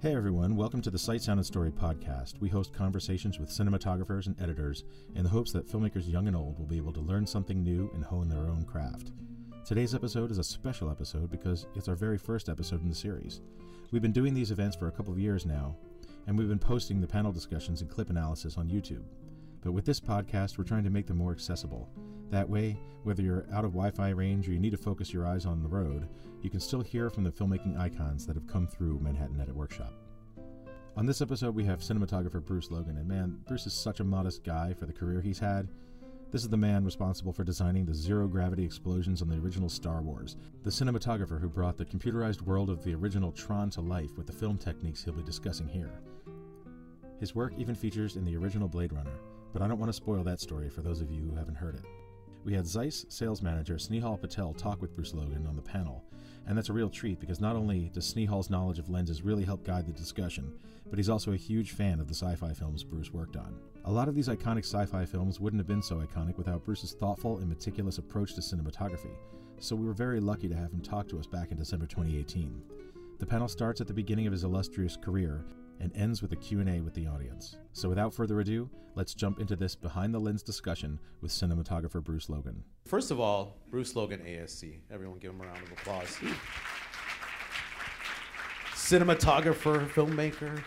Hey everyone, welcome to the Sight Sound and Story podcast. We host conversations with cinematographers and editors in the hopes that filmmakers young and old will be able to learn something new and hone their own craft. Today's episode is a special episode because it's our very first episode in the series. We've been doing these events for a couple of years now, and we've been posting the panel discussions and clip analysis on YouTube. But with this podcast, we're trying to make them more accessible. That way, whether you're out of Wi Fi range or you need to focus your eyes on the road, you can still hear from the filmmaking icons that have come through Manhattan Edit Workshop. On this episode, we have cinematographer Bruce Logan, and man, Bruce is such a modest guy for the career he's had. This is the man responsible for designing the zero gravity explosions on the original Star Wars, the cinematographer who brought the computerized world of the original Tron to life with the film techniques he'll be discussing here. His work even features in the original Blade Runner, but I don't want to spoil that story for those of you who haven't heard it. We had Zeiss sales manager Snehal Patel talk with Bruce Logan on the panel, and that's a real treat because not only does Snehal's knowledge of lenses really help guide the discussion, but he's also a huge fan of the sci fi films Bruce worked on. A lot of these iconic sci fi films wouldn't have been so iconic without Bruce's thoughtful and meticulous approach to cinematography, so we were very lucky to have him talk to us back in December 2018. The panel starts at the beginning of his illustrious career and ends with a Q&A with the audience. So without further ado, let's jump into this behind the lens discussion with cinematographer Bruce Logan. First of all, Bruce Logan ASC. Everyone give him a round of applause. Cinematographer, filmmaker.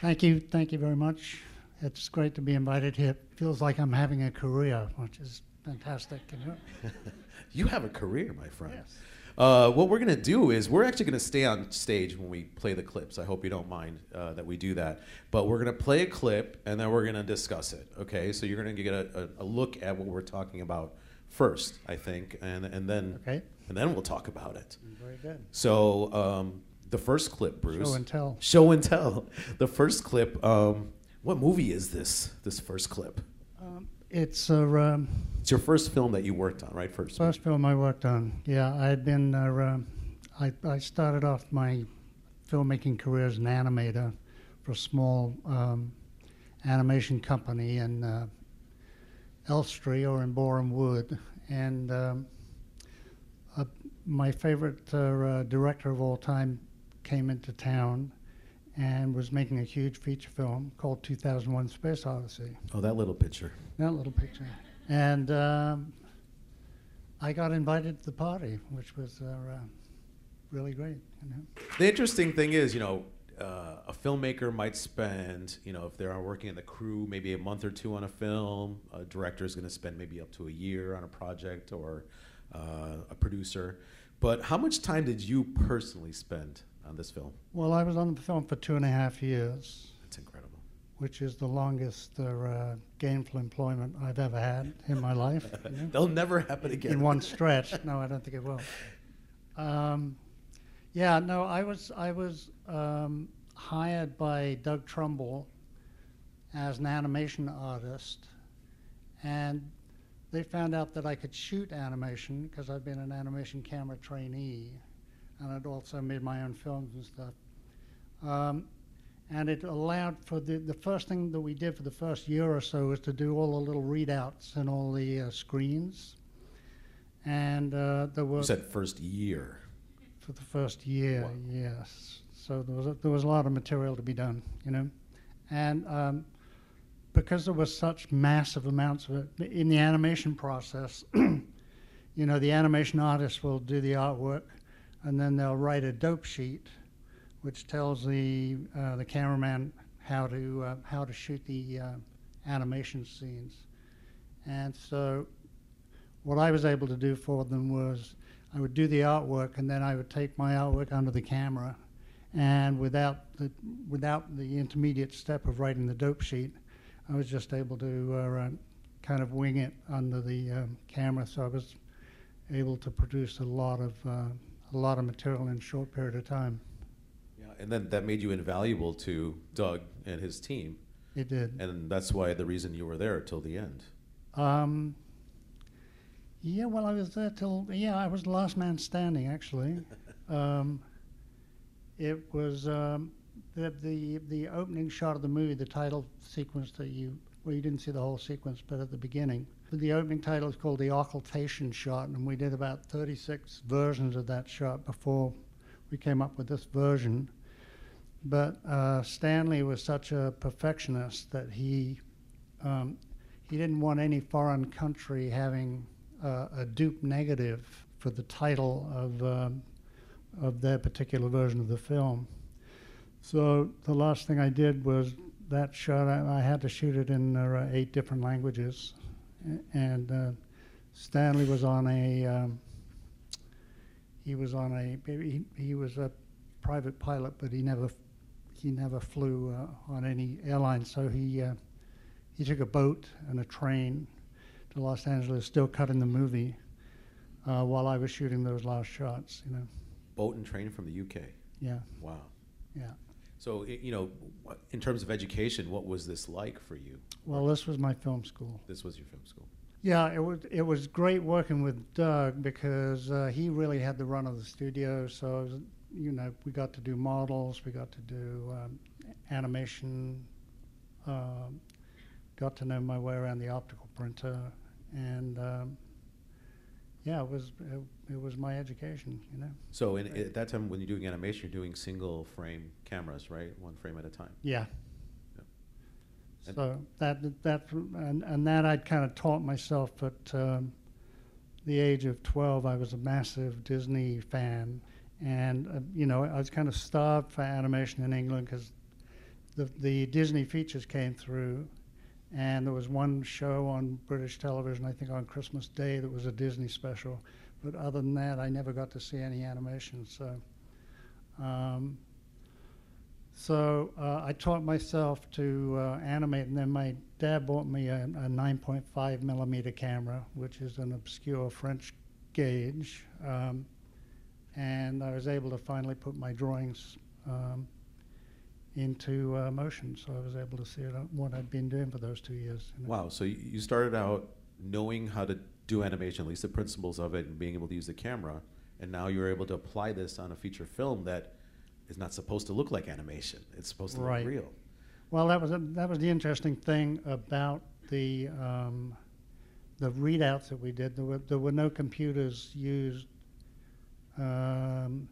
Thank you, thank you very much. It's great to be invited here. Feels like I'm having a career, which is fantastic. You, know? you have a career, my friend. Yes. Uh, what we're gonna do is we're actually gonna stay on stage when we play the clips. I hope you don't mind uh, that we do that. But we're gonna play a clip and then we're gonna discuss it. Okay, so you're gonna get a, a, a look at what we're talking about first, I think, and and then okay. and then we'll talk about it. Very good. So um, the first clip, Bruce. Show and tell. Show and tell. The first clip. Um, what movie is this? This first clip. It's a. Um, it's your first film that you worked on, right? First. First film I worked on. Yeah, I had been. Uh, I I started off my filmmaking career as an animator for a small um, animation company in uh, Elstree or in Boreham Wood, and um, uh, my favorite uh, uh, director of all time came into town and was making a huge feature film called 2001 Space Odyssey. Oh, that little picture. That little picture. And um, I got invited to the party, which was uh, uh, really great. You know? The interesting thing is, you know, uh, a filmmaker might spend, you know, if they're working in the crew, maybe a month or two on a film. A director is going to spend maybe up to a year on a project, or uh, a producer. But how much time did you personally spend on this film? Well, I was on the film for two and a half years. That's incredible. Which is the longest uh, gainful employment I've ever had in my life. You know? They'll never happen again. In one stretch. No, I don't think it will. Um, yeah, no, I was I was um, hired by Doug Trumbull as an animation artist, and they found out that I could shoot animation because I'd been an animation camera trainee and I'd also made my own films and stuff. Um, and it allowed for the, the first thing that we did for the first year or so was to do all the little readouts and all the uh, screens. And uh, there was. You said first year. For the first year, wow. yes. So there was, a, there was a lot of material to be done, you know. And um, because there was such massive amounts of it in the animation process, you know, the animation artist will do the artwork and then they'll write a dope sheet, which tells the uh, the cameraman how to uh, how to shoot the uh, animation scenes. And so, what I was able to do for them was I would do the artwork, and then I would take my artwork under the camera, and without the without the intermediate step of writing the dope sheet, I was just able to uh, kind of wing it under the um, camera. So I was able to produce a lot of uh, a lot of material in a short period of time. Yeah, and then that made you invaluable to Doug and his team. It did. And that's why the reason you were there till the end. Um, yeah, well, I was there till, yeah, I was the last man standing, actually. um, it was um, the, the, the opening shot of the movie, the title sequence that you, well, you didn't see the whole sequence, but at the beginning the opening title is called The Occultation Shot, and we did about 36 versions of that shot before we came up with this version. But uh, Stanley was such a perfectionist that he um, he didn't want any foreign country having uh, a dupe negative for the title of um, of their particular version of the film. So the last thing I did was that shot. I, I had to shoot it in uh, eight different languages, and uh, Stanley was on a um, he was on a he, he was a private pilot, but he never he never flew uh, on any airline. So he uh, he took a boat and a train to Los Angeles, still cutting the movie uh, while I was shooting those last shots. You know, Boat and train from the UK. yeah, Wow. yeah. So you know, in terms of education, what was this like for you? Well, this was my film school. This was your film school. Yeah, it was it was great working with Doug because uh, he really had the run of the studio. So was, you know, we got to do models, we got to do um, animation, um, got to know my way around the optical printer, and um, yeah, it was it, it was my education. You know. So in, at that time, when you're doing animation, you're doing single frame cameras, right? One frame at a time. Yeah. Yep. And- So that that and, and that I'd kind of taught myself at um, the age of twelve. I was a massive Disney fan, and uh, you know I was kind of starved for animation in England because the the Disney features came through, and there was one show on British television, I think on Christmas Day, that was a Disney special. But other than that, I never got to see any animation. So. Um, so uh, I taught myself to uh, animate, and then my dad bought me a, a 9.5 millimeter camera, which is an obscure French gauge, um, and I was able to finally put my drawings um, into uh, motion. So I was able to see it, what I'd been doing for those two years. you know. Wow. So you you started out knowing how to do animation, at least the principles of it, and being able to use the camera, and now you're able to apply this on a feature film that is not supposed to look like animation. It's supposed to Right. look real. Well, that was a, that was the interesting thing about the um, the readouts that we did. There were there were no computers used um,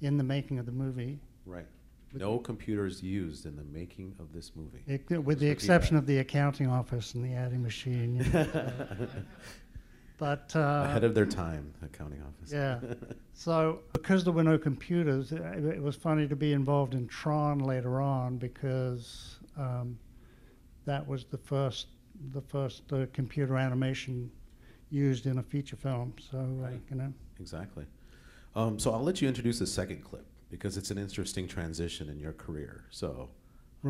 in the making of the movie, Right. No computers used in the making of this movie. it, with Just the exception that. of the accounting office and the adding machine. you know. but uh, Ahead of their time, accounting office. Yeah. So, because there were no computers, it, it was funny to be involved in Tron later on because um, that was the first the first uh, computer animation used in a feature film. So, uh, you know, Exactly. Um, so I'll let you introduce the second clip because it's an interesting transition in your career. So I'll let-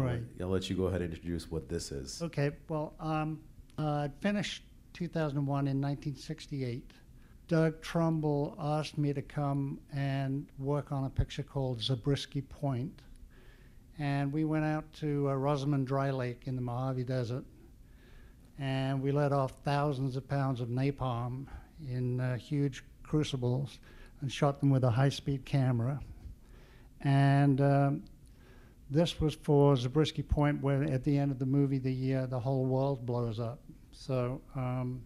Right. I'll let you go ahead and introduce what this is. okay. Well, um, uh, I finished 2001 in 1968. Doug Trumbull asked me to come and work on a picture called Zabriskie Point. And we went out to uh, Rosamond Dry Lake in the Mojave Desert. And we let off thousands of pounds of napalm in uh, huge crucibles and shot them with a high speed camera. And um, this was for Zabriskie Point, where at the end of the movie, the, uh, the whole world blows up. So, um,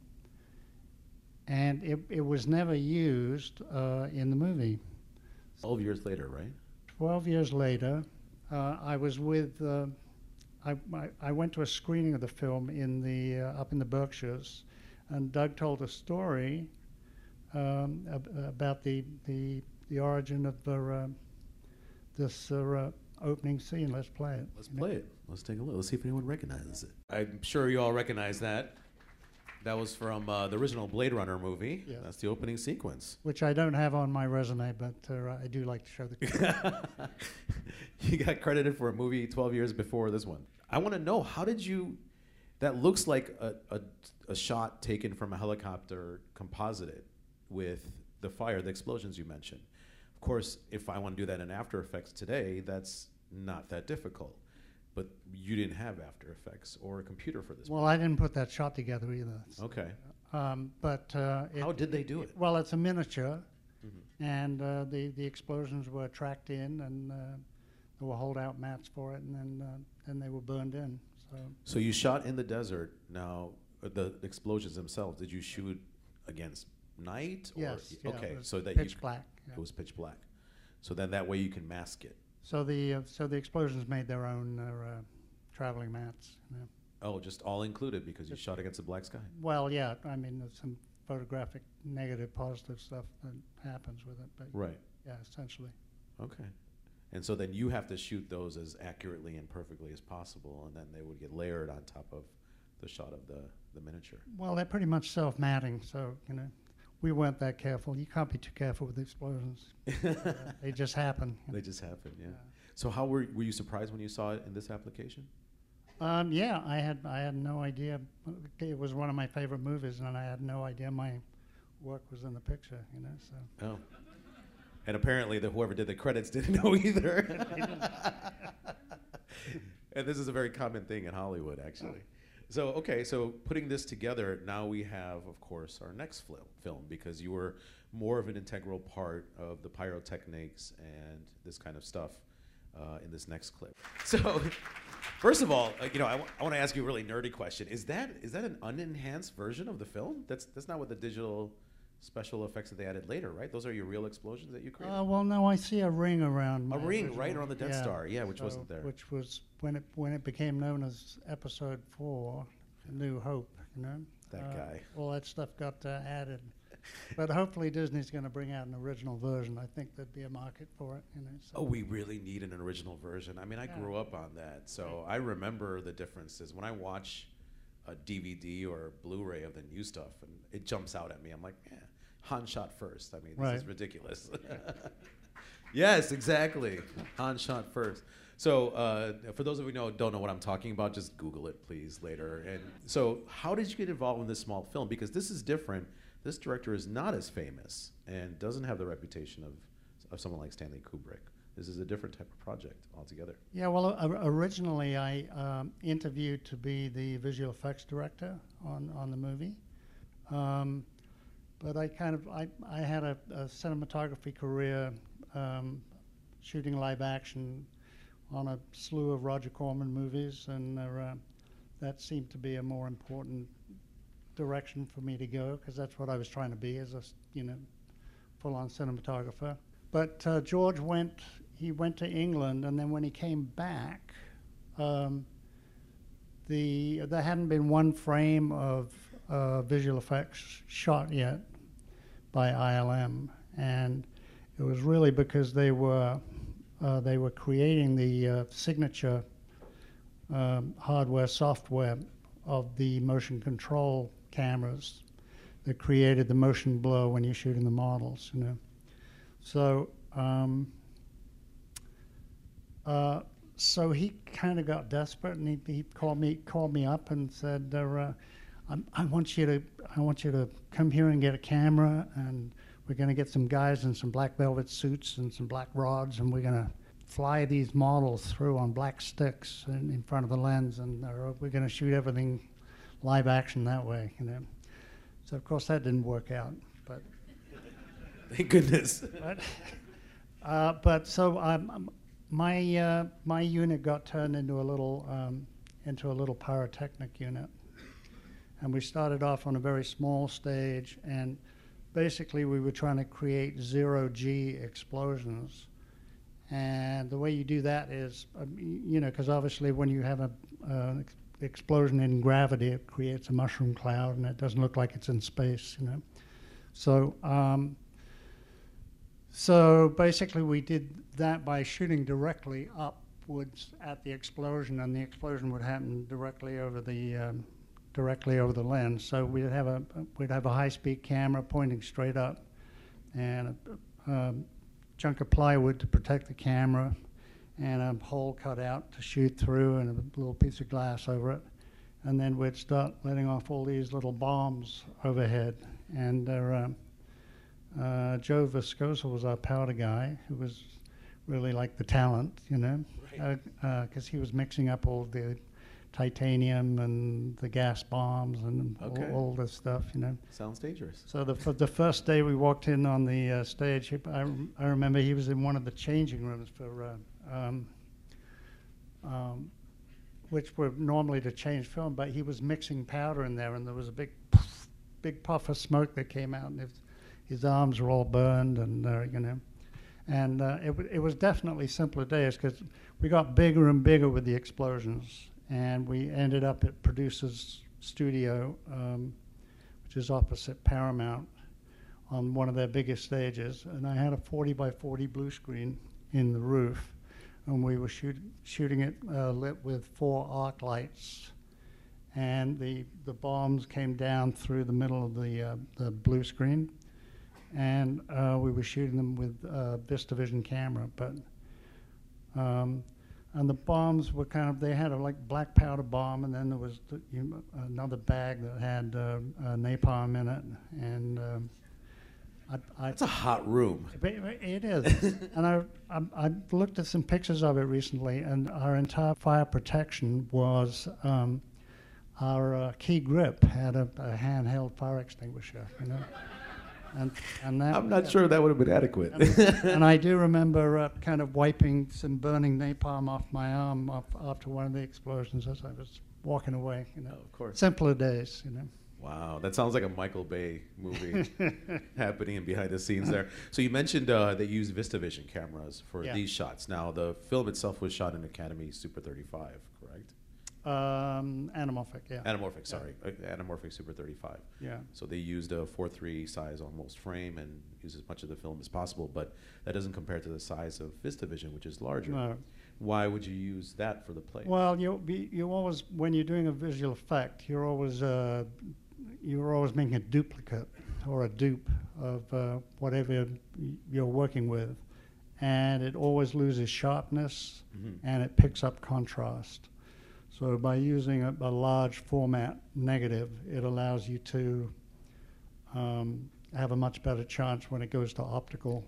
and it, it was never used uh, in the movie. 12 years later, right? 12 years later, uh, I was with, uh, I, I, I went to a screening of the film in the, uh, up in the Berkshires, and Doug told a story um, ab- about the, the, the origin of the, uh, this uh, opening scene. Let's play it. Let's you know? play it. Let's take a look. Let's see if anyone recognizes it. I'm sure you all recognize that. That was from uh, the original Blade Runner movie. Yeah. That's the opening sequence. Which I don't have on my resume, but uh, I do like to show the. you got credited for a movie 12 years before this one. I want to know how did you? That looks like a, a, a shot taken from a helicopter composited with the fire, the explosions you mentioned. Of course, if I want to do that in After Effects today, that's not that difficult. But you didn't have After Effects or a computer for this. well, I didn't put that shot together either. okay. Um, but uh, it, How did they do it? Well, it's a miniature, Mhm. and uh, the the explosions were tracked in, and uh, there were holdout mats for it, and then uh, then they were burned in. So So you shot in the desert. Now, uh, the explosions themselves, did you shoot against night? Or, yes, yeah, okay, it was so that pitch you black. yeah. It was pitch black. So then that way you can mask it. So the uh, so the explosions made their own uh, traveling mats. Know. Oh, just all included because you shot against the black sky. Well, yeah. I mean, there's some photographic negative, positive stuff that happens with it, but Right. yeah, essentially. Okay. And so then you have to shoot those as accurately and perfectly as possible, and then they would get layered on top of the shot of the, the miniature. Well, they're pretty much self-matting, so you know, we weren't that careful. You can't be too careful with explosions; uh, they just happen. They just happen, yeah. Yeah. So how were, were you surprised when you saw it in this application? Um, yeah, I had I had no idea. It was one of my favorite movies, and I had no idea my work was in the picture. You know, so Oh. And apparently, the, whoever did the credits didn't know either. and this is a very common thing in Hollywood, actually. So, okay, so putting this together, now we have, of course, our next film, because you were more of an integral part of the pyrotechnics and this kind of stuff uh, in this next clip. So, first of all, uh, you know, I want to ask you a really nerdy question. Is that is that an unenhanced version of the film? That's that's not what the digital special effects that they added later, right? Those are your real explosions that you created. uh, well, no, I see a ring around. A ring original- right around the Death yeah, Star, yeah, which so- wasn't there. Which was when it when it became known as Episode Four, New Hope. You know, That Uh, guy. All that stuff got uh, added, but hopefully Disney's going to bring out an original version. I think there'd be a market for it. You know. So. Oh, we really need an original version. I mean, I Yeah. grew up on that, so I remember the differences. When I watch a DVD or Blu-ray of the new stuff, and it jumps out at me, I'm like, yeah, Han shot first. I mean, this is ridiculous. yes, exactly. Han shot first. So, uh, for those of you who don't know what I'm talking about, just Google it, please, later. And so, how did you get involved in this small film? Because this is different. This director is not as famous and doesn't have the reputation of, of someone like Stanley Kubrick. This is a different type of project altogether. Yeah, well, uh, originally I um, interviewed to be the visual effects director on, on the movie, um, but I kind of I, I had a, a cinematography career um, shooting live action on a slew of Roger Corman movies, and uh, that seemed to be a more important direction for me to go because that's what I was trying to be as a you know full-on cinematographer. But uh, George went he went to England, and then when he came back, um, the there hadn't been one frame of uh, visual effects shot yet by ILM, and it was really because they were uh, they were creating the uh, signature um, hardware software of the motion control cameras that created the motion blur when you're shooting the models, you know. So, um, uh, so he kind of got desperate, and he, he called me called me up and said, uh, I'm, "I want you to I want you to come here and get a camera, and we're going to get some guys in some black velvet suits and some black rods, and we're going to fly these models through on black sticks in, in front of the lens, and we're going to shoot everything live action that way, you know." So of course that didn't work out, but Thank goodness. but, uh, but so um, um, my uh, my unit got turned into a little um, into a little pyrotechnic unit, and we started off on a very small stage, and basically we were trying to create zero G explosions, and the way you do that is, um, you know, because obviously when you have a uh, ex- explosion in gravity, it creates a mushroom cloud, and it doesn't look like it's in space, you know. So um, so basically, we did that by shooting directly upwards at the explosion, and the explosion would happen directly over the um, directly over the lens. So we'd have a we'd have a high-speed camera pointing straight up, and a, um chunk of plywood to protect the camera, and a hole cut out to shoot through, and a little piece of glass over it. And then we'd start letting off all these little bombs overhead, and. Um, uh, Joe Viskocil was our powder guy, who was really like the talent, you know, because Right. uh, he was mixing up all the titanium and the gas bombs and Okay. all, all this stuff, you know. Sounds dangerous. So the f- the first day we walked in on the uh, stage, I, rem- I remember he was in one of the changing rooms for, uh, um, um, which were normally to change film, but he was mixing powder in there, and there was a big, puff, big puff of smoke that came out, and his, his arms were all burned, and uh, you know, And uh, it, w- it was definitely simpler days because we got bigger and bigger with the explosions. And we ended up at Producer's Studio, um, which is opposite Paramount, on one of their biggest stages. And I had a 40 by 40 blue screen in the roof. And we were shoot, shooting it uh, lit with four arc lights. And the, the bombs came down through the middle of the, uh, the blue screen and uh, we were shooting them with uh, VistaVision camera. But um, and the bombs were kind of they had a like black powder bomb, and then there was the, you, another bag that had uh, napalm in it, and. Um, I, I, it's a hot room. It is, and I, I, I looked at some pictures of it recently, and our entire fire protection was um, our uh, key grip had a, a handheld fire extinguisher. You know. And, and that, I'm not sure that would have been adequate. And, and I do remember uh, kind of wiping some burning napalm off my arm off, after one of the explosions as I was walking away. You know, oh, of course. Simpler days, you know. Wow, that sounds like a Michael Bay movie happening behind the scenes there. So you mentioned uh, they use VistaVision cameras for yeah. these shots. Now the film itself was shot in Academy Super 35, correct? Um, anamorphic, yeah. Anamorphic, sorry. Uh, anamorphic Super 35. Yeah. So they used a 4.3 size almost frame and used as much of the film as possible, but that doesn't compare to the size of VistaVision, which is larger. No. Why would you use that for the plate? Well, you you always when you're doing a visual effect, you're always uh, you're always making a duplicate or a dupe of uh, whatever you're working with, and it always loses sharpness mm-hmm. and it picks up contrast. So by using a, a large format negative, it allows you to um, have a much better chance when it goes to optical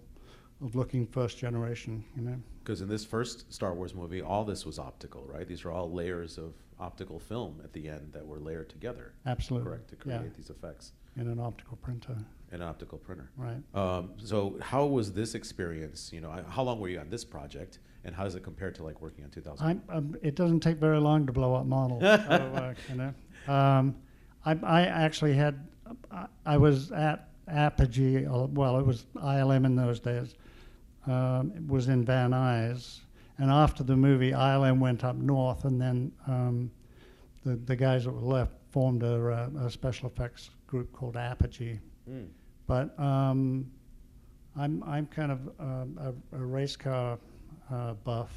of looking first generation, you know. Because in this first Star Wars movie, all this was optical, right? These are all layers of optical film at the end that were layered together. Absolutely. Correct, to create yeah. these effects. In an optical printer. In an optical printer. Right. Um, so how was this experience? You know, how long were you on this project? And how does it compare to like working on 2000? Um, it doesn't take very long to blow up models. so, uh, you know, um, I, I, actually had, I, I, was at Apogee. Uh, well, it was ILM in those days. Um, it was in Van Nuys, and after the movie, ILM went up north, and then um, the the guys that were left formed a, uh, a special effects group called Apogee. Mm. But um, I'm I'm kind of uh, a, a race car uh, buff,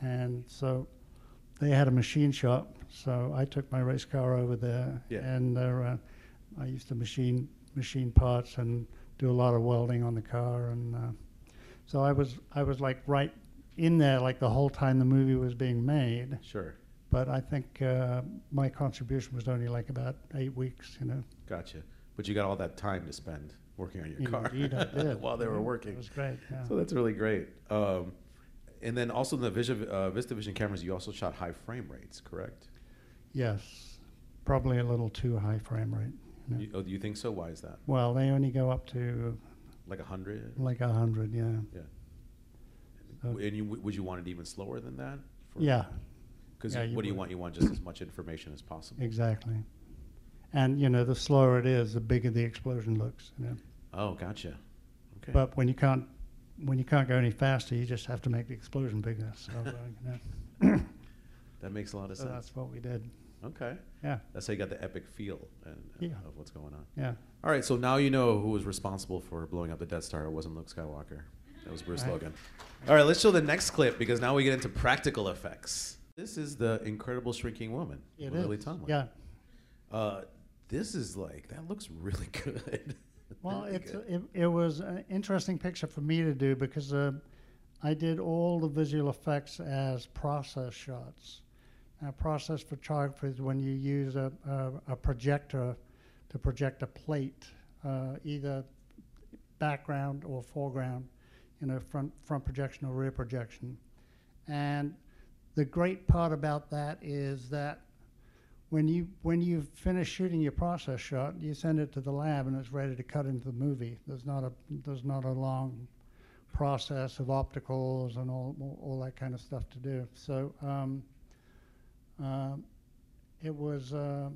and so they had a machine shop. So I took my race car over there, yeah. and uh, I used to machine machine parts and do a lot of welding on the car, and uh, so I was I was like right in there like the whole time the movie was being made. Sure. But I think uh, my contribution was only like about eight weeks, you know. Gotcha. But you got all that time to spend working on your car while they were working. It was great. Yeah. So that's really great. Um, and then also the Vision, uh, VistaVision cameras, you also shot high frame rates, correct? Yes, probably a little too high frame rate. You know? you, oh, do you think so? Why is that? Well, they only go up to like a hundred. Like a hundred, yeah. Yeah. So and you, would you want it even slower than that? yeah. Because yeah, what do you want? You want just as much information as possible. Exactly. And you know, the slower it is, the bigger the explosion looks. You know? Oh, gotcha. Okay. But when you can't when you can't go any faster, you just have to make the explosion bigger. So, uh, you know. that makes a lot of so sense. That's what we did. Okay. Yeah. That's how you got the epic feel and, yeah. of what's going on. Yeah. All right. So now you know who was responsible for blowing up the Death Star. It wasn't Luke Skywalker. That was Bruce right. Logan. All right. Let's show the next clip because now we get into practical effects. This is the Incredible Shrinking Woman. It. Lily Tomlin. Yeah. Uh, this is like that looks really good. Well, it's, it, it was an interesting picture for me to do because uh, I did all the visual effects as process shots. Now, process photography is when you use a, a, a projector to project a plate, uh, either background or foreground, you know, front, front projection or rear projection. And the great part about that is that when you when you finish shooting your process shot, you send it to the lab and it's ready to cut into the movie. There's not a there's not a long process of opticals and all all that kind of stuff to do. So um, uh, it was uh,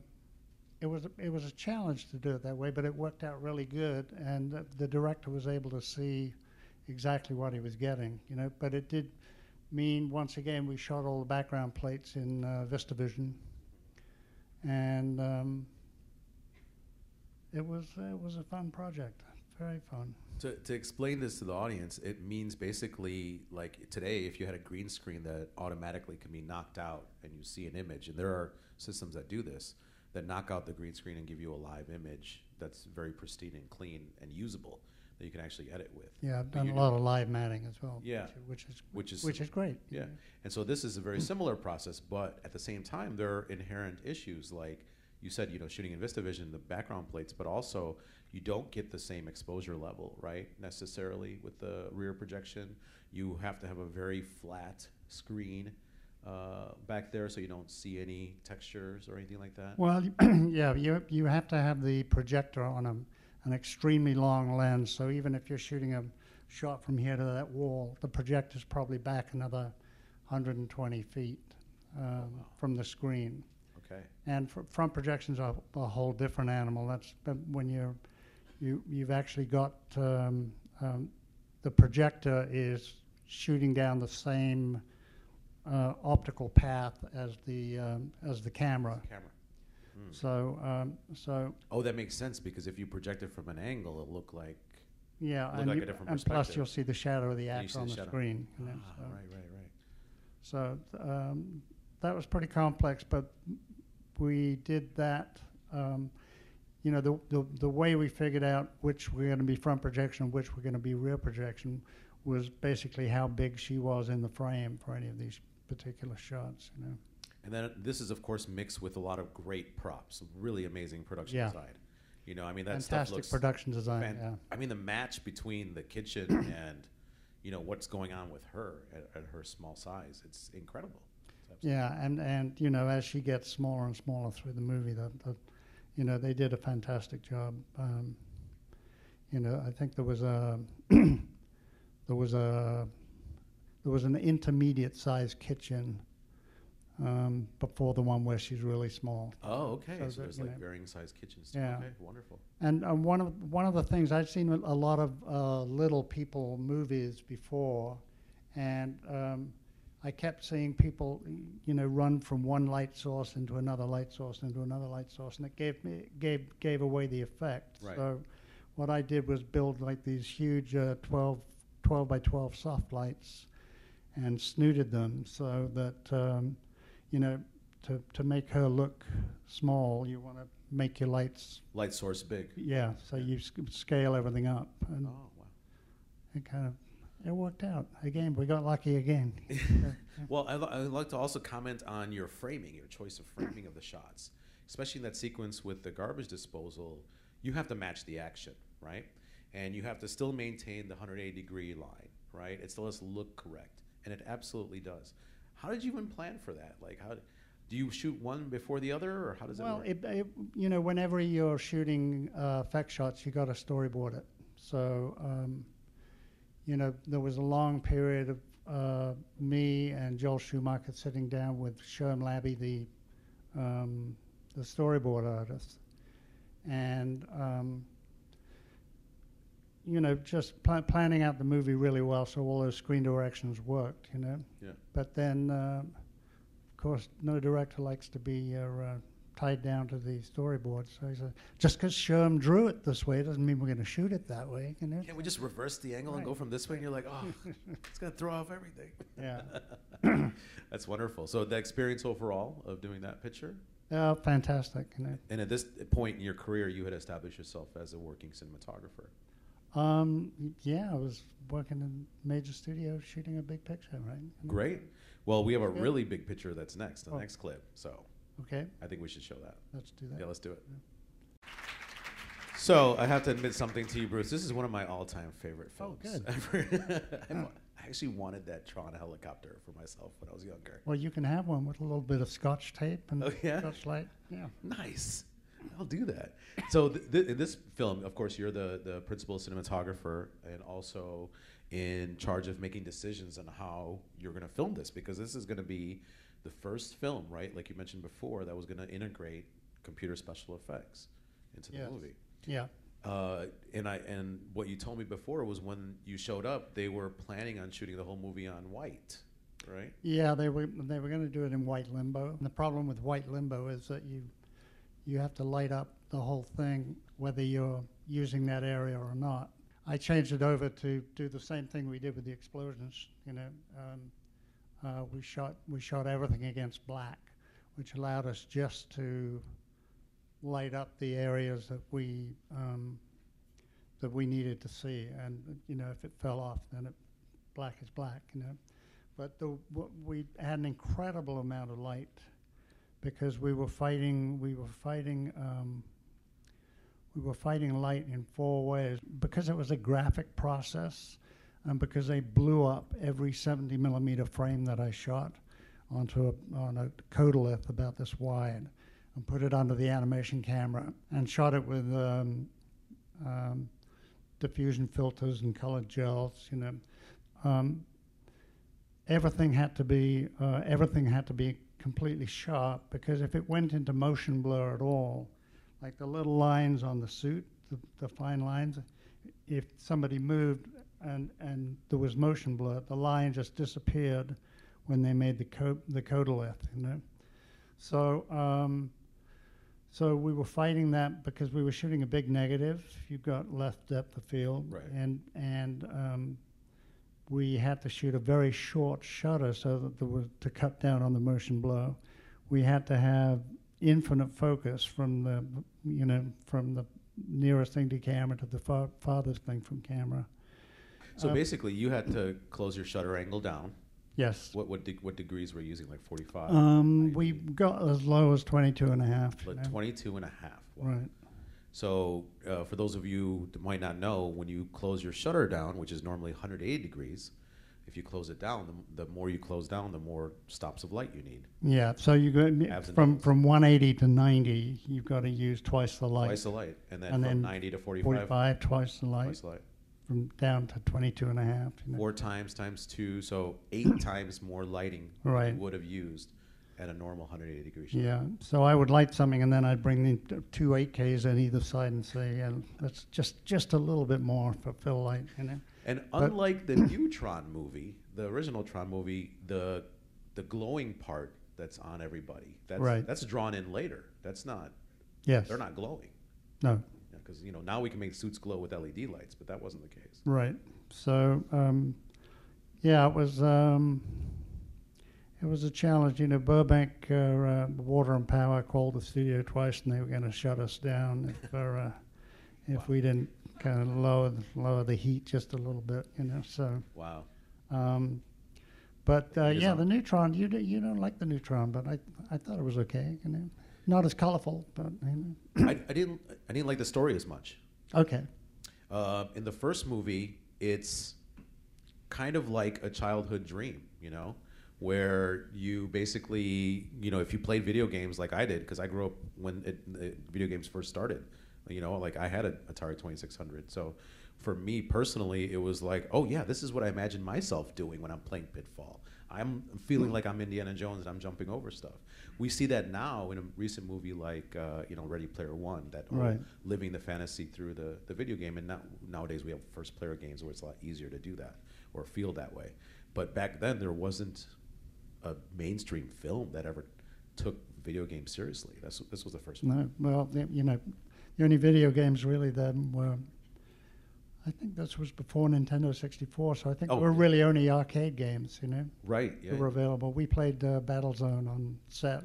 it was it was a challenge to do it that way, but it worked out really good. And the, the director was able to see exactly what he was getting, you know. But it did mean once again we shot all the background plates in uh, VistaVision, and um, it was it was a fun project, very fun. To, to explain this to the audience, it means basically like today, if you had a green screen that automatically can be knocked out and you see an image, and there are systems that do this, that knock out the green screen and give you a live image that's very pristine and clean and usable that you can actually edit with. Yeah, I've done a lot of live matting as well. Yeah. which, is Which is which is great. Yeah. And so this is a very similar process, but at the same time, there are inherent issues like you said, you know, shooting in VistaVision, the background plates, but also you don't get the same exposure level, right? Necessarily with the rear projection. You have to have a very flat screen uh, back there so you don't see any textures or anything like that. Well, yeah, you you have to have the projector on a, an extremely long lens. So even if you're shooting a shot from here to that wall, the projector's probably back another 120 feet um, wow. from the screen. Okay. And fr- front projections are a whole different animal. That's when you're you you've actually got um, um, the projector is shooting down the same uh, optical path as the um, as the camera. Camera. Mm. So um, so Oh, that makes sense because if you project it from an angle, it'll look like. yeah, and, like a you- and plus you'll see the shadow of the actor on the the screen. You know, Ah, so right, right, right. so um, that was pretty complex, but we did that. Um, you know, the, the the way we figured out which we're going to be front projection, and which we're going to be rear projection, was basically how big she was in the frame for any of these particular shots. You know. And then this is, of course, mixed with a lot of great props, really amazing production Yeah. design. You know, I mean, that stuff Fantastic looks. production design. fan- yeah. I mean, the match between the kitchen and, you know, what's going on with her at, at her small size, it's incredible. It's Yeah, and and you know, as she gets smaller and smaller through the movie, the, the you know, they did a fantastic job. Um, you know, I think there was a there was a there was an intermediate sized kitchen um, before the one where she's really small. Oh, okay. So So, that, there's like know- varying size kitchens. Too. Yeah. Okay, wonderful. And uh, one of one of the things I'd seen a a lot of uh, little people movies before, and um, I kept seeing people, you know, run from one light source into another light source into another light source, and it gave me gave gave away the effect. Right. So, what I did was build like these huge uh, 12, 12 by twelve soft lights, and snooted them so that um, you know to to make her look small, you want to make your lights Light source big. yeah, so you sc- scale everything up, and Oh, wow. it kind of it worked out. Again, we got lucky again. Well, I'd, li- I'd like to also comment on your framing, your choice of framing of the shots, especially in that sequence with the garbage disposal. You have to match the action, right? And you have to still maintain the 180 degree line, right? It still has to look correct, and it absolutely does. How did you even plan for that? Like, how do you shoot one before the other, or how does well, it work? it, it, you know, whenever you're shooting uh, effect shots, you got to storyboard it. So, um, you know, there was a long period of uh, me and Joel Schumacher sitting down with Sherm Labby, the um, the storyboard artist, and um, you know, just pl- planning out the movie really well, so all those screen directions worked. You know. Yeah. But then, uh, of course, no director likes to be uh, uh, tied down to the storyboard. So he said, just because Sherm drew it this way doesn't mean we're going to shoot it that way. You know? Can't we just reverse the angle and go from this way? And you're like, oh, it's gonna throw off everything. Yeah. That's wonderful. So the experience overall of doing that picture, Uh, fantastic. You know. and at this point in your career, you had established yourself as a working cinematographer. Um, yeah, I was working in major studio shooting a big picture, right? Great. Well, we have a Yeah. really big picture that's next, the Oh. next clip. So Okay, I think we should show that. let's do that. Yeah, let's do it. So I have to admit something to you, Bruce. This is one of my all-time favorite Oh, films good. ever. Oh. wa- I actually wanted that Tron helicopter for myself when I was younger. Well, you can have one with a little bit of scotch tape and Oh, yeah? scotch light. Yeah. Nice. I'll do that. So th- th- in this film, of course, you're the the principal cinematographer and also in charge of making decisions on how you're going to film this because this is going to be the first film, right? Like you mentioned before, that was going to integrate computer special effects into the movie. Yeah. Uh, and I and what you told me before was when you showed up, they were planning on shooting the whole movie on white, right? Yeah, they were they were going to do it in white limbo. And the problem with white limbo is that you you have to light up the whole thing whether you're using that area or not. I changed it over to do the same thing we did with the explosions. You know, um, uh, we shot we shot everything against black, which allowed us just to light up the areas that we um, that we needed to see. And you know, if it fell off, then it, black is black. You know, but the, we had an incredible amount of light because we were fighting. We were fighting. Um, we were fighting light in four ways because it was a graphic process and because they blew up every 70 millimeter frame that I shot onto a, on a Kodalith about this wide and put it under the animation camera and shot it with um, um, diffusion filters and colored gels. You know, um, everything had to be uh, everything had to be completely sharp because if it went into motion blur at all, like the little lines on the suit, the, the fine lines, if somebody moved and and there was motion blur, the line just disappeared when they made the co- the Kodalith, you know. So um, so we were fighting that because we were shooting a big negative. You got less depth of field, Right. and and um, we had to shoot a very short shutter so that there was to cut down on the motion blur. We had to have infinite focus from the you know from the nearest thing to camera to the far, farthest thing from camera. So Uh, basically, you had to close your shutter angle down. Yes. What what, de- what degrees were you using? Like 45? Um, we got as low as 22 and a half. you like know. 22 and a half. Wow. Right. So, uh, for those of you that might not know, when you close your shutter down, which is normally 180 degrees, if you close it down, the, the more you close down, the more stops of light you need. Yeah. So you go Abs and from downs. from 180 to 90. You've got to use twice the light. Twice the light. And then And from then 90 to 45, 45 twice the light. twice the light. From down to 22 and a half. You know. Four times times two, so eight times more lighting than Right. you would have used at a normal 180 degree shutter. Yeah, so I would light something, and then I'd bring the two 8Ks on either side and say, yeah, let's just just a little bit more for fill light, you know. And But- unlike the new Tron movie, the original Tron movie, the the glowing part that's on everybody, that's Right. that's drawn in later. That's not Yes. they're not glowing. No. Because you know now we can make suits glow with LED lights, but that wasn't the case. Right. So, um, yeah, it was um, it was a challenge. You know, Burbank uh, uh, Water and Power called the studio twice, and they were going to shut us down if uh, if Wow. we didn't kind of lower the, lower the heat just a little bit. You know, so. Wow. Um, but uh, yeah, the new Tron. You do, you don't like the new Tron, but I I thought it was okay. You know, not as colorful, but you know. I, I didn't I didn't like the story as much. okay. Uh, in the first movie, it's kind of like a childhood dream, you know, where you basically, you know, if you played video games like I did, because I grew up when it, the video games first started, you know, like I had an Atari 2600. So for me personally, it was like, oh yeah, this is what I imagine myself doing when I'm playing Pitfall. I'm feeling like I'm Indiana Jones and I'm jumping over stuff. We see that now in a recent movie like, uh, you know, Ready Player One, that Right. living the fantasy through the, the video game. And now, nowadays we have first player games where it's a lot easier to do that or feel that way. But back then there wasn't a mainstream film that ever took video games seriously. That's, this was the first one. No, well, the- you know, the only video games really then were. I think this was before Nintendo 64, so I think Oh, we're yeah. really only arcade games, you know, Right. Yeah. that were available. We played uh, Battlezone on set.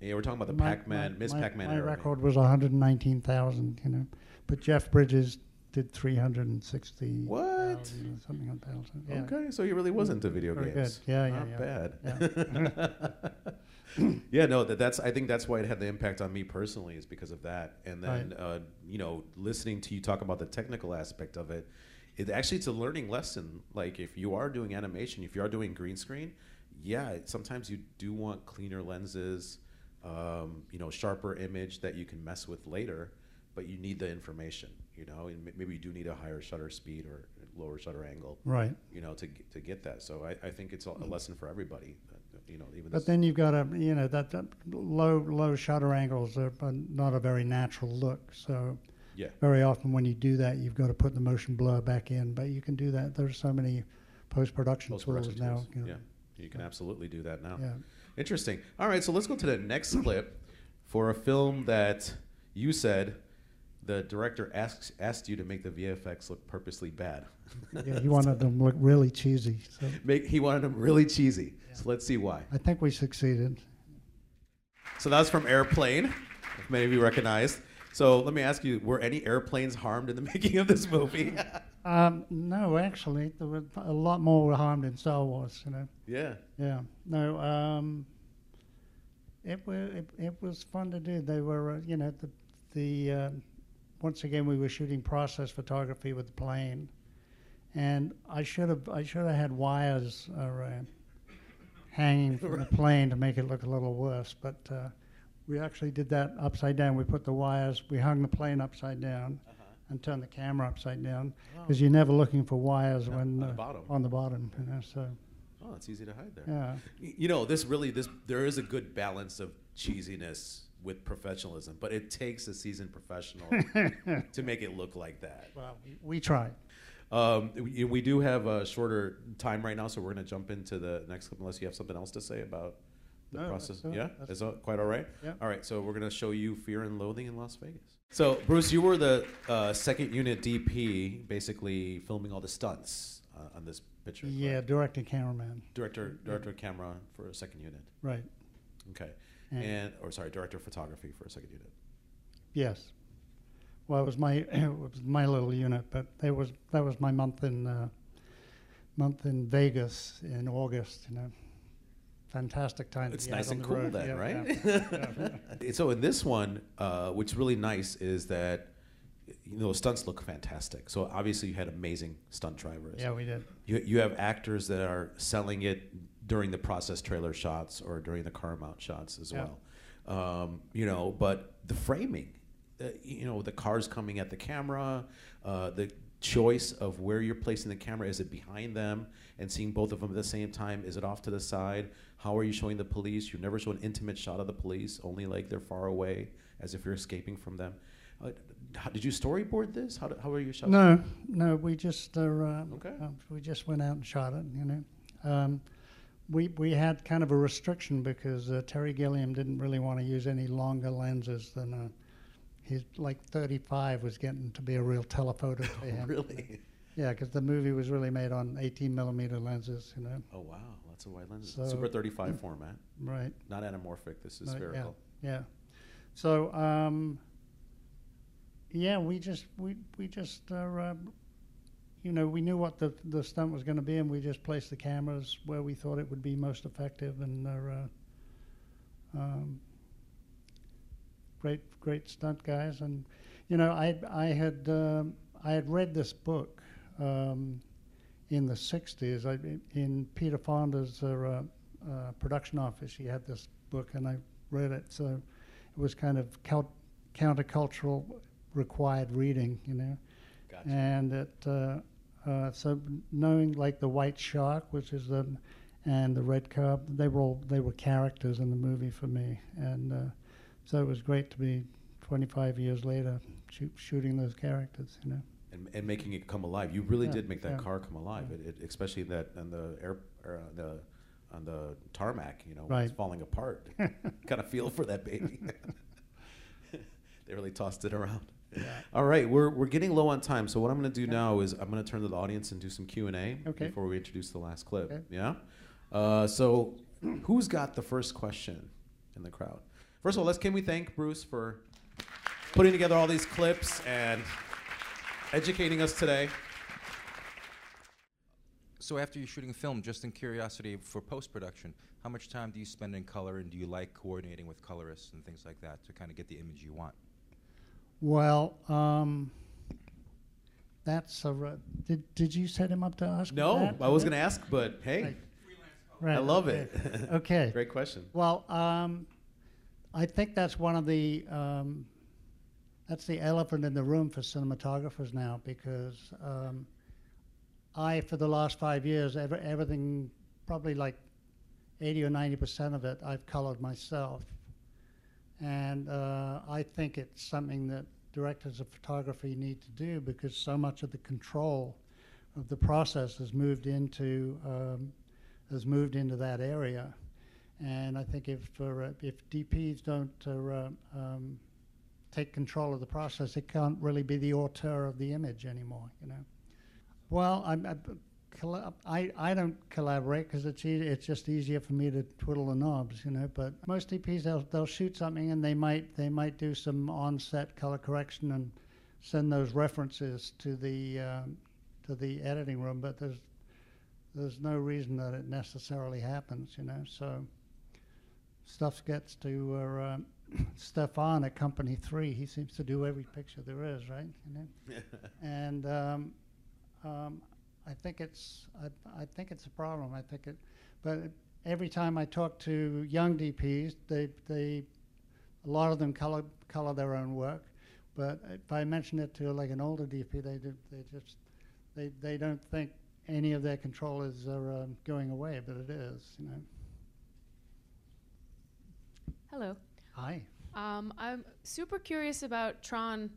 yeah. We're talking about the Pac-Man, Miss my- Pac-Man My era. record was 119,000, you know, but Jeff Bridges did 360. What? something on. Yeah. Okay, so he really wasn't into video Very games. good. Yeah, yeah, Not yeah. bad. Yeah. no, that, that's. I think that's why it had the impact on me personally is because of that. And then, uh, you know, listening to you talk about the technical aspect of it, it actually it's a learning lesson. Like if you are doing animation, if you are doing green screen, yeah, sometimes you do want cleaner lenses, um, you know, sharper image that you can mess with later. But you need the information, you know, and maybe you do need a higher shutter speed or lower shutter angle Right. you know, to get, to get that. So I, I think it's a, lesson for everybody. You know, even But then you've got a, you know, that, that low low shutter angles are not a very natural look. So Yeah. Very often, when you do that, you've got to put the motion blur back in, but you can do that. There's so many post production tools now. tools. you know. Yeah. You can absolutely do that now. Yeah. Interesting. All right, so let's go to the next clip for a film that you said the director asked asked you to make the VFX look purposely bad. yeah, he wanted them look really cheesy. So Make, he wanted them really cheesy. So let's see why. I think we succeeded. So that was from Airplane, if many of you recognized. So let me ask you: Were any airplanes harmed in the making of this movie? Um, no, actually, there were a lot more were harmed in Star Wars. You know. yeah. Yeah. No. Um, it was it, it was fun to do. They were uh, you know the the um once again we were shooting process photography with the plane, and I should have I should have had wires uh, uh, hanging from the plane to make it look a little worse, but. Uh, we actually did that upside down. We put the wires, we hung the plane upside down and turned the camera upside down because you're never looking for wires Yeah, when on the uh, bottom. on the bottom. You know, so Oh, it's easy to hide there. yeah. You know, this really this there is a good balance of cheesiness with professionalism, but it takes a seasoned professional to make it look like that. Well, we, try. Um, we, we do have a shorter time right now, so we're going to jump into the next clip unless you have something else to say about the No, process. that's yeah, that's is that quite all right? Yeah. All right, so we're going to show you Fear and Loathing in Las Vegas. So, Bruce, you were the uh, second unit DP, basically filming all the stunts uh, on this picture. Yeah, correct? director, cameraman. Director, director of camera for a second unit. Right. Okay. And- And, or sorry, director of photography for a second unit. Yes. Well, it was my it was my little unit, but that was that was my month in uh, month in Vegas in August. You know, fantastic time. to It's nice and cool road. then, Yeah, right? yeah. so in this one, uh, what's really nice is that you know stunts look fantastic. So obviously you had amazing stunt drivers. Yeah, we did. You you have actors that are selling it during the process trailer shots or during the car mount shots as Yeah. well. Um, you know, but the framing, uh, you know, the cars coming at the camera, uh, the choice of where you're placing the camera. Is it behind them and seeing both of them at the same time? Is it off to the side? How are you showing the police? You never show an intimate shot of the police, only like they're far away, as if you're escaping from them. Uh, how, did you storyboard this? How, do, how are your shots? No, no, we just uh, uh, Okay. uh, we just went out and shot it. You know, um, we we had kind of a restriction because uh, Terry Gilliam didn't really want to use any longer lenses than uh, his like 35 was getting to be a real telephoto to him. really? Yeah, because the movie was really made on 18 millimeter lenses. You know, Oh wow, lots of wide lenses. So- Super 35 format, right? not anamorphic. This is Right, spherical. Yeah. So, um, yeah, we just we we just uh, you know we knew what the the stunt was going to be, and we just placed the cameras where we thought it would be most effective, and uh, uh, um, great great stunt guys, and you know I I had um, I had read this book. Um, in the 60s, I, in Peter Fonda's uh, uh, uh, production office, he had this book, and I read it. So it was kind of cult- countercultural required reading, you know. Gotcha. And it, uh, so knowing like the white shark, which is the, and the red cub, they were all they were characters in the movie for me, and uh, so it was great to be 25 years later shoot, shooting those characters, you know. and, and making it come alive. You really Yeah, did make that yeah. car come alive. It, it, especially that on the air, or the on the tarmac. You know, when Right. it's falling apart. kind of feel for that baby. they really tossed it around. All right, we're, we're getting low on time, so what I'm going to do now is I'm going to turn to the audience and do some Q and A Okay. before we introduce the last clip. Okay. Yeah. Uh, so, who's got the first question in the crowd? First of all, let's can we thank Bruce for putting together all these clips and educating us today. So after you're shooting film, just in curiosity for post-production, how much time do you spend in color, and do you like coordinating with colorists and things like that to kind of get the image you want? Well, um, that's a. re- Did Did you set him up to ask? No, that? I was going to ask, but hey, Right. Right, I love okay. it. Okay. Great question. Well, um, I think that's one of the um, that's the elephant in the room for cinematographers now because um, I, for the last five years, ever, everything probably like eighty or ninety percent of it, I've colored myself, and uh, I think it's something that directors of photography need to do because so much of the control of the process has moved into um, has moved into that area. And I think if uh, if DPs don't uh, um, take control of the process, it can't really be the auteur of the image anymore. You know. Well, I'm, I, I don't collaborate because it's easy, it's just easier for me to twiddle the knobs, you know. But most DPs they'll they'll shoot something and they might they might do some on-set color correction and send those references to the um, to the editing room. But there's there's no reason that it necessarily happens, you know. So stuff gets to uh, Stefan at Company Three. He seems to do every picture there is, right? You know, and um, um, I think it's I, I, think it's a problem. I think it, but every time I talk to young DPs, they they a lot of them color color their own work. But if I mention it to like an older DP, they do, they just they they don't think any of their controllers are um, going away, but it is, you know. Hello. Hi. Um, I'm super curious about Tron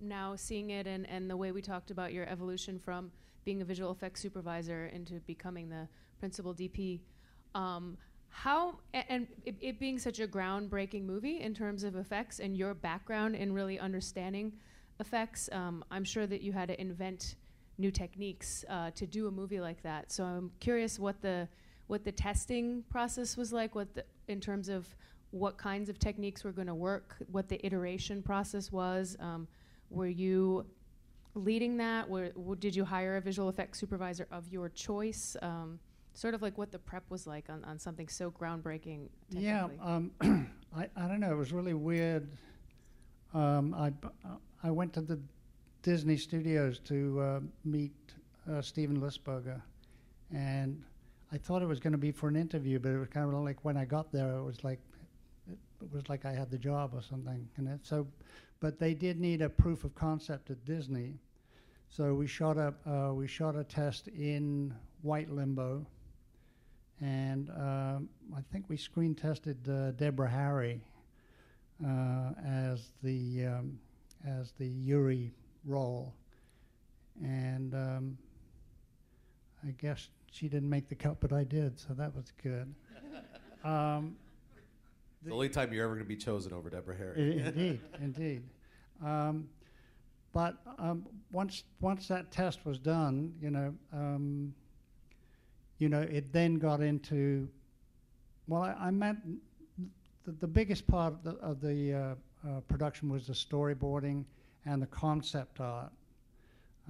now seeing it and, and the way we talked about your evolution from being a visual effects supervisor into becoming the principal DP. Um, how and it, it, being such a groundbreaking movie in terms of effects and your background in really understanding effects, um, I'm sure that you had to invent new techniques uh, to do a movie like that. So I'm curious what the what the testing process was like, what the, in terms of what kinds of techniques were going to work, what the iteration process was. Um, were you leading that? Did you hire a visual effects supervisor of your choice? Um, sort of like what the prep was like on, on something so groundbreaking. Yeah, um, I, I don't know. It was really weird. Um, I, I went to the Disney Studios to uh, meet uh, Steven Lisberger, and I thought it was going to be for an interview, but it was kind of like when I got there, it was like it was like I had the job or something. And it, so, but they did need a proof of concept at Disney, so we shot a uh, we shot a test in white limbo, and uh, I think we screen tested uh, Deborah Harry uh, as the um, as the Yori role, and um, I guess she didn't make the cut, but I did, so that was good. Um, the, the only time you're ever going to be chosen over Deborah Harry. indeed, indeed. Um, but um, once once that test was done, you know, um, you know, it then got into. Well, I, I meant the, the biggest part of the, of the uh, uh, production was the storyboarding and the concept art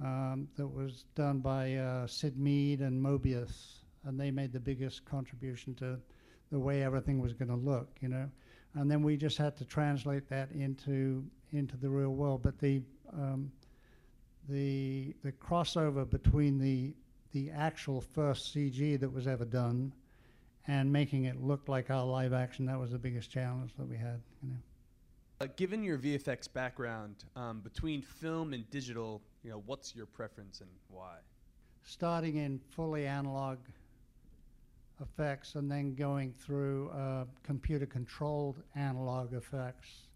um, that was done by uh, Syd Mead and Moebius, and they made the biggest contribution to the way everything was going to look, you know. And then we just had to translate that into into the real world. But the um, the the crossover between the the actual first CG that was ever done and making it look like our live action that was the biggest challenge that we had. You know. Uh, given your VFX background, um, between film and digital, you know, what's your preference and why? Starting in fully analog effects and then going through uh, computer controlled analog effects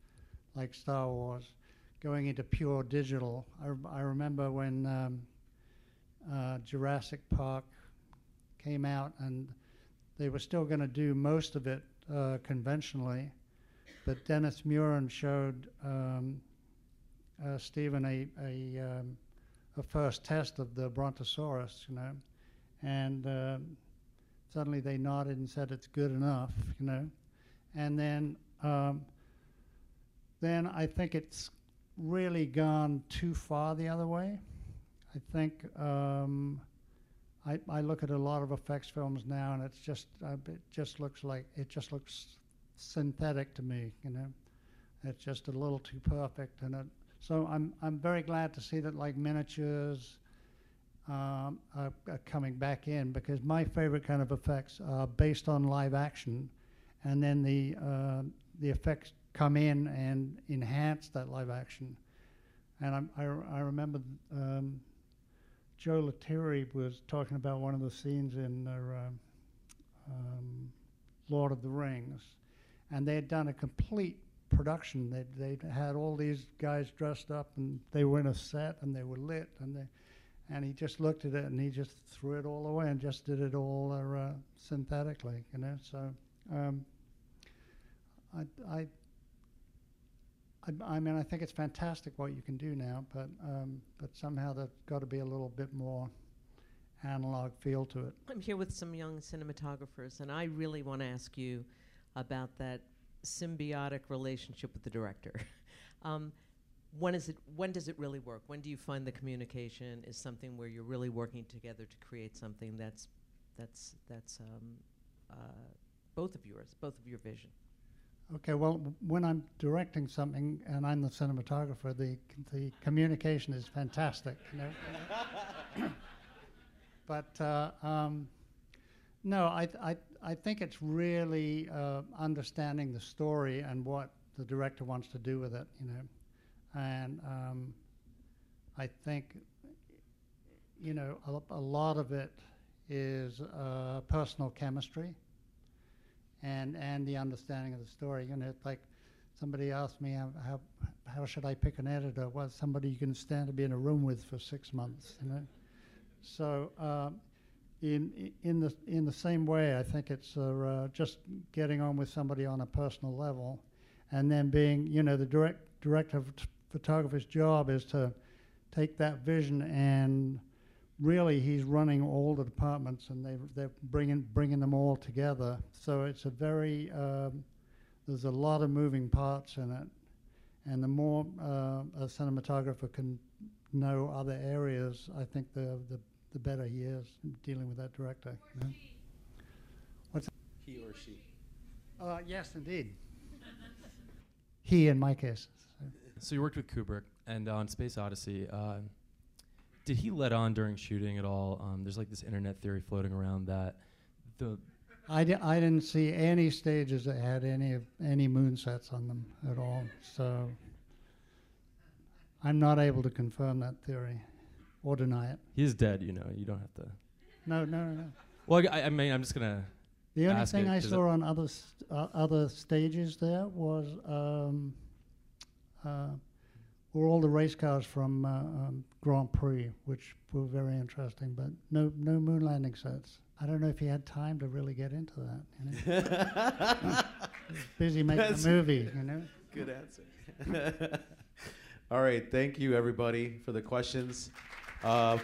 like Star Wars, going into pure digital. I, I remember when um, uh, Jurassic Park came out and they were still going to do most of it uh, conventionally, but Dennis Muren showed um, uh, Steven a, a, um, a first test of the Brontosaurus, you know, and um, suddenly they nodded and said it's good enough, you know. And then, um, then I think it's really gone too far the other way. I think um, I, I look at a lot of effects films now, and it's just uh, it just looks like it just looks synthetic to me, you know. It's just a little too perfect, and it, so I'm I'm very glad to see that like miniatures um, are, are, coming back in because my favorite kind of effects are based on live action, and then the uh, the effects come in and enhance that live action. And I'm, i I, remember um, Joe Letteri was talking about one of the scenes in uh, um, Lord of the Rings, and they had done a complete production. They they had all these guys dressed up and they were in a set and they were lit and they, and he just looked at it and he just threw it all away and just did it all uh, synthetically, you know. So um, I, I I, mean I think it's fantastic what you can do now, but um, but somehow there's got to be a little bit more analog feel to it. I'm here with some young cinematographers, and I really want to ask you about that symbiotic relationship with the director. um, when is it? When does it really work? When do you find the communication is something where you're really working together to create something that's that's that's um, uh, both of yours, both of your vision? Okay, well, w- when I'm directing something and I'm the cinematographer, the the communication is fantastic. You know? but uh, um, no, I, I I think it's really uh, understanding the story and what the director wants to do with it. You know, and um, I think you know a, a lot of it is uh, personal chemistry and and the understanding of the story. You know, it's like somebody asked me how, how how should I pick an editor? Well, somebody you can stand to be in a room with for six months. You know, so. Um, in in the in the same way, I think it's uh, uh, just getting on with somebody on a personal level, and then being, you know, the direct director of photographer's job is to take that vision and really he's running all the departments and they they're bringing bringing them all together. So it's a very um, there's a lot of moving parts in it, and the more uh, a cinematographer can know other areas, I think the the the better he is dealing with that director. you know. What's He or she. uh, yes, indeed. he in my case. So. You worked with Kubrick, and on Space Odyssey, uh, did he let on during shooting at all? Um, there's like this internet theory floating around that the I, di- I didn't see any stages that had any of any moon sets on them at all. So I'm not able to confirm that theory or deny it. He's dead. You know, you don't have to. No, no, no. no. Well, I, I mean, I'm just gonna. The only thing I saw on other st- uh, other stages there was um, uh, were all the race cars from uh, um, Grand Prix, which were very interesting, but no no moon landing sets. I don't know if he had time to really get into that. You know? Busy making That's- a movie, you know. Good answer. All right, thank you everybody for the questions. Uh,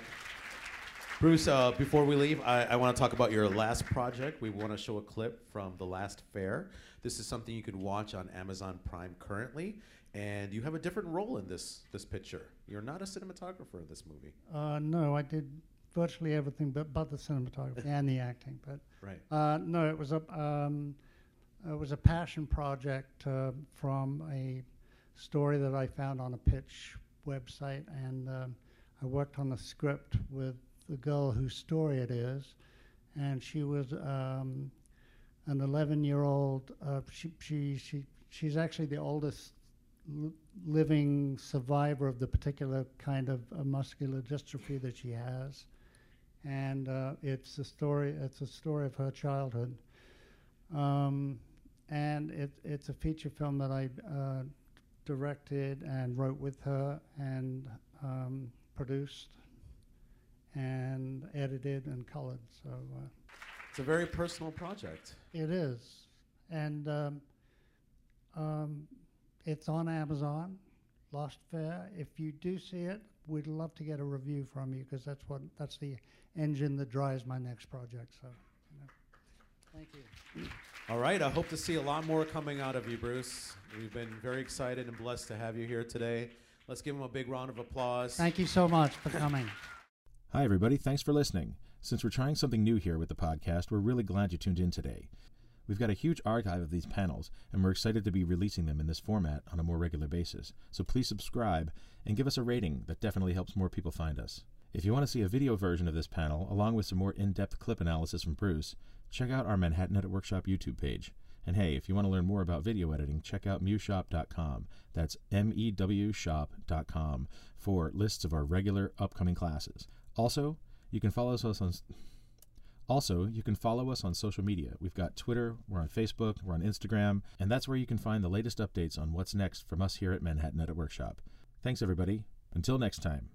Bruce, uh, before we leave, I, I want to talk about your last project. We want to show a clip from the last fair. This is something you can watch on Amazon Prime currently, and you have a different role in this this picture. You're not a cinematographer in this movie, Uh, no, I did virtually everything but, but the cinematography and the acting. But right? uh, no, it was a um, it was a passion project uh, from a story that I found on a pitch website, and um, I worked on the script with the girl whose story it is, and she was um, an 11-year-old. Uh, she, she she she's actually the oldest living survivor of the particular kind of uh, muscular dystrophy that she has, and uh, it's a story. It's a story of her childhood, um, and it, it's a feature film that I uh, directed and wrote with her and um, produced and edited and colored. So uh, It's a very personal project. it is, and um, um, it's on Amazon. Lost Fair. If you do see it, we'd love to get a review from you because that's what that's the engine that drives my next project. So, you know. thank you. All right, I hope to see a lot more coming out of you, Bruce. We've been very excited and blessed to have you here today. Let's give him a big round of applause. Thank you so much for coming. Hi, everybody. Thanks for listening. Since we're trying something new here with the podcast, we're really glad you tuned in today. We've got a huge archive of these panels, and we're excited to be releasing them in this format on a more regular basis. So please subscribe and give us a rating. That definitely helps more people find us. If you want to see a video version of this panel, along with some more in depth clip analysis from Bruce, check out our Manhattan Edit Workshop YouTube page. And hey, if you want to learn more about video editing, check out mewshop.com. That's M E W shop.com for lists of our regular upcoming classes. Also, you can follow us on Also, you can follow us on social media. We've got Twitter, we're on Facebook, we're on Instagram, and that's where you can find the latest updates on what's next from us here at Manhattan Edit Workshop. Thanks, everybody. Until next time.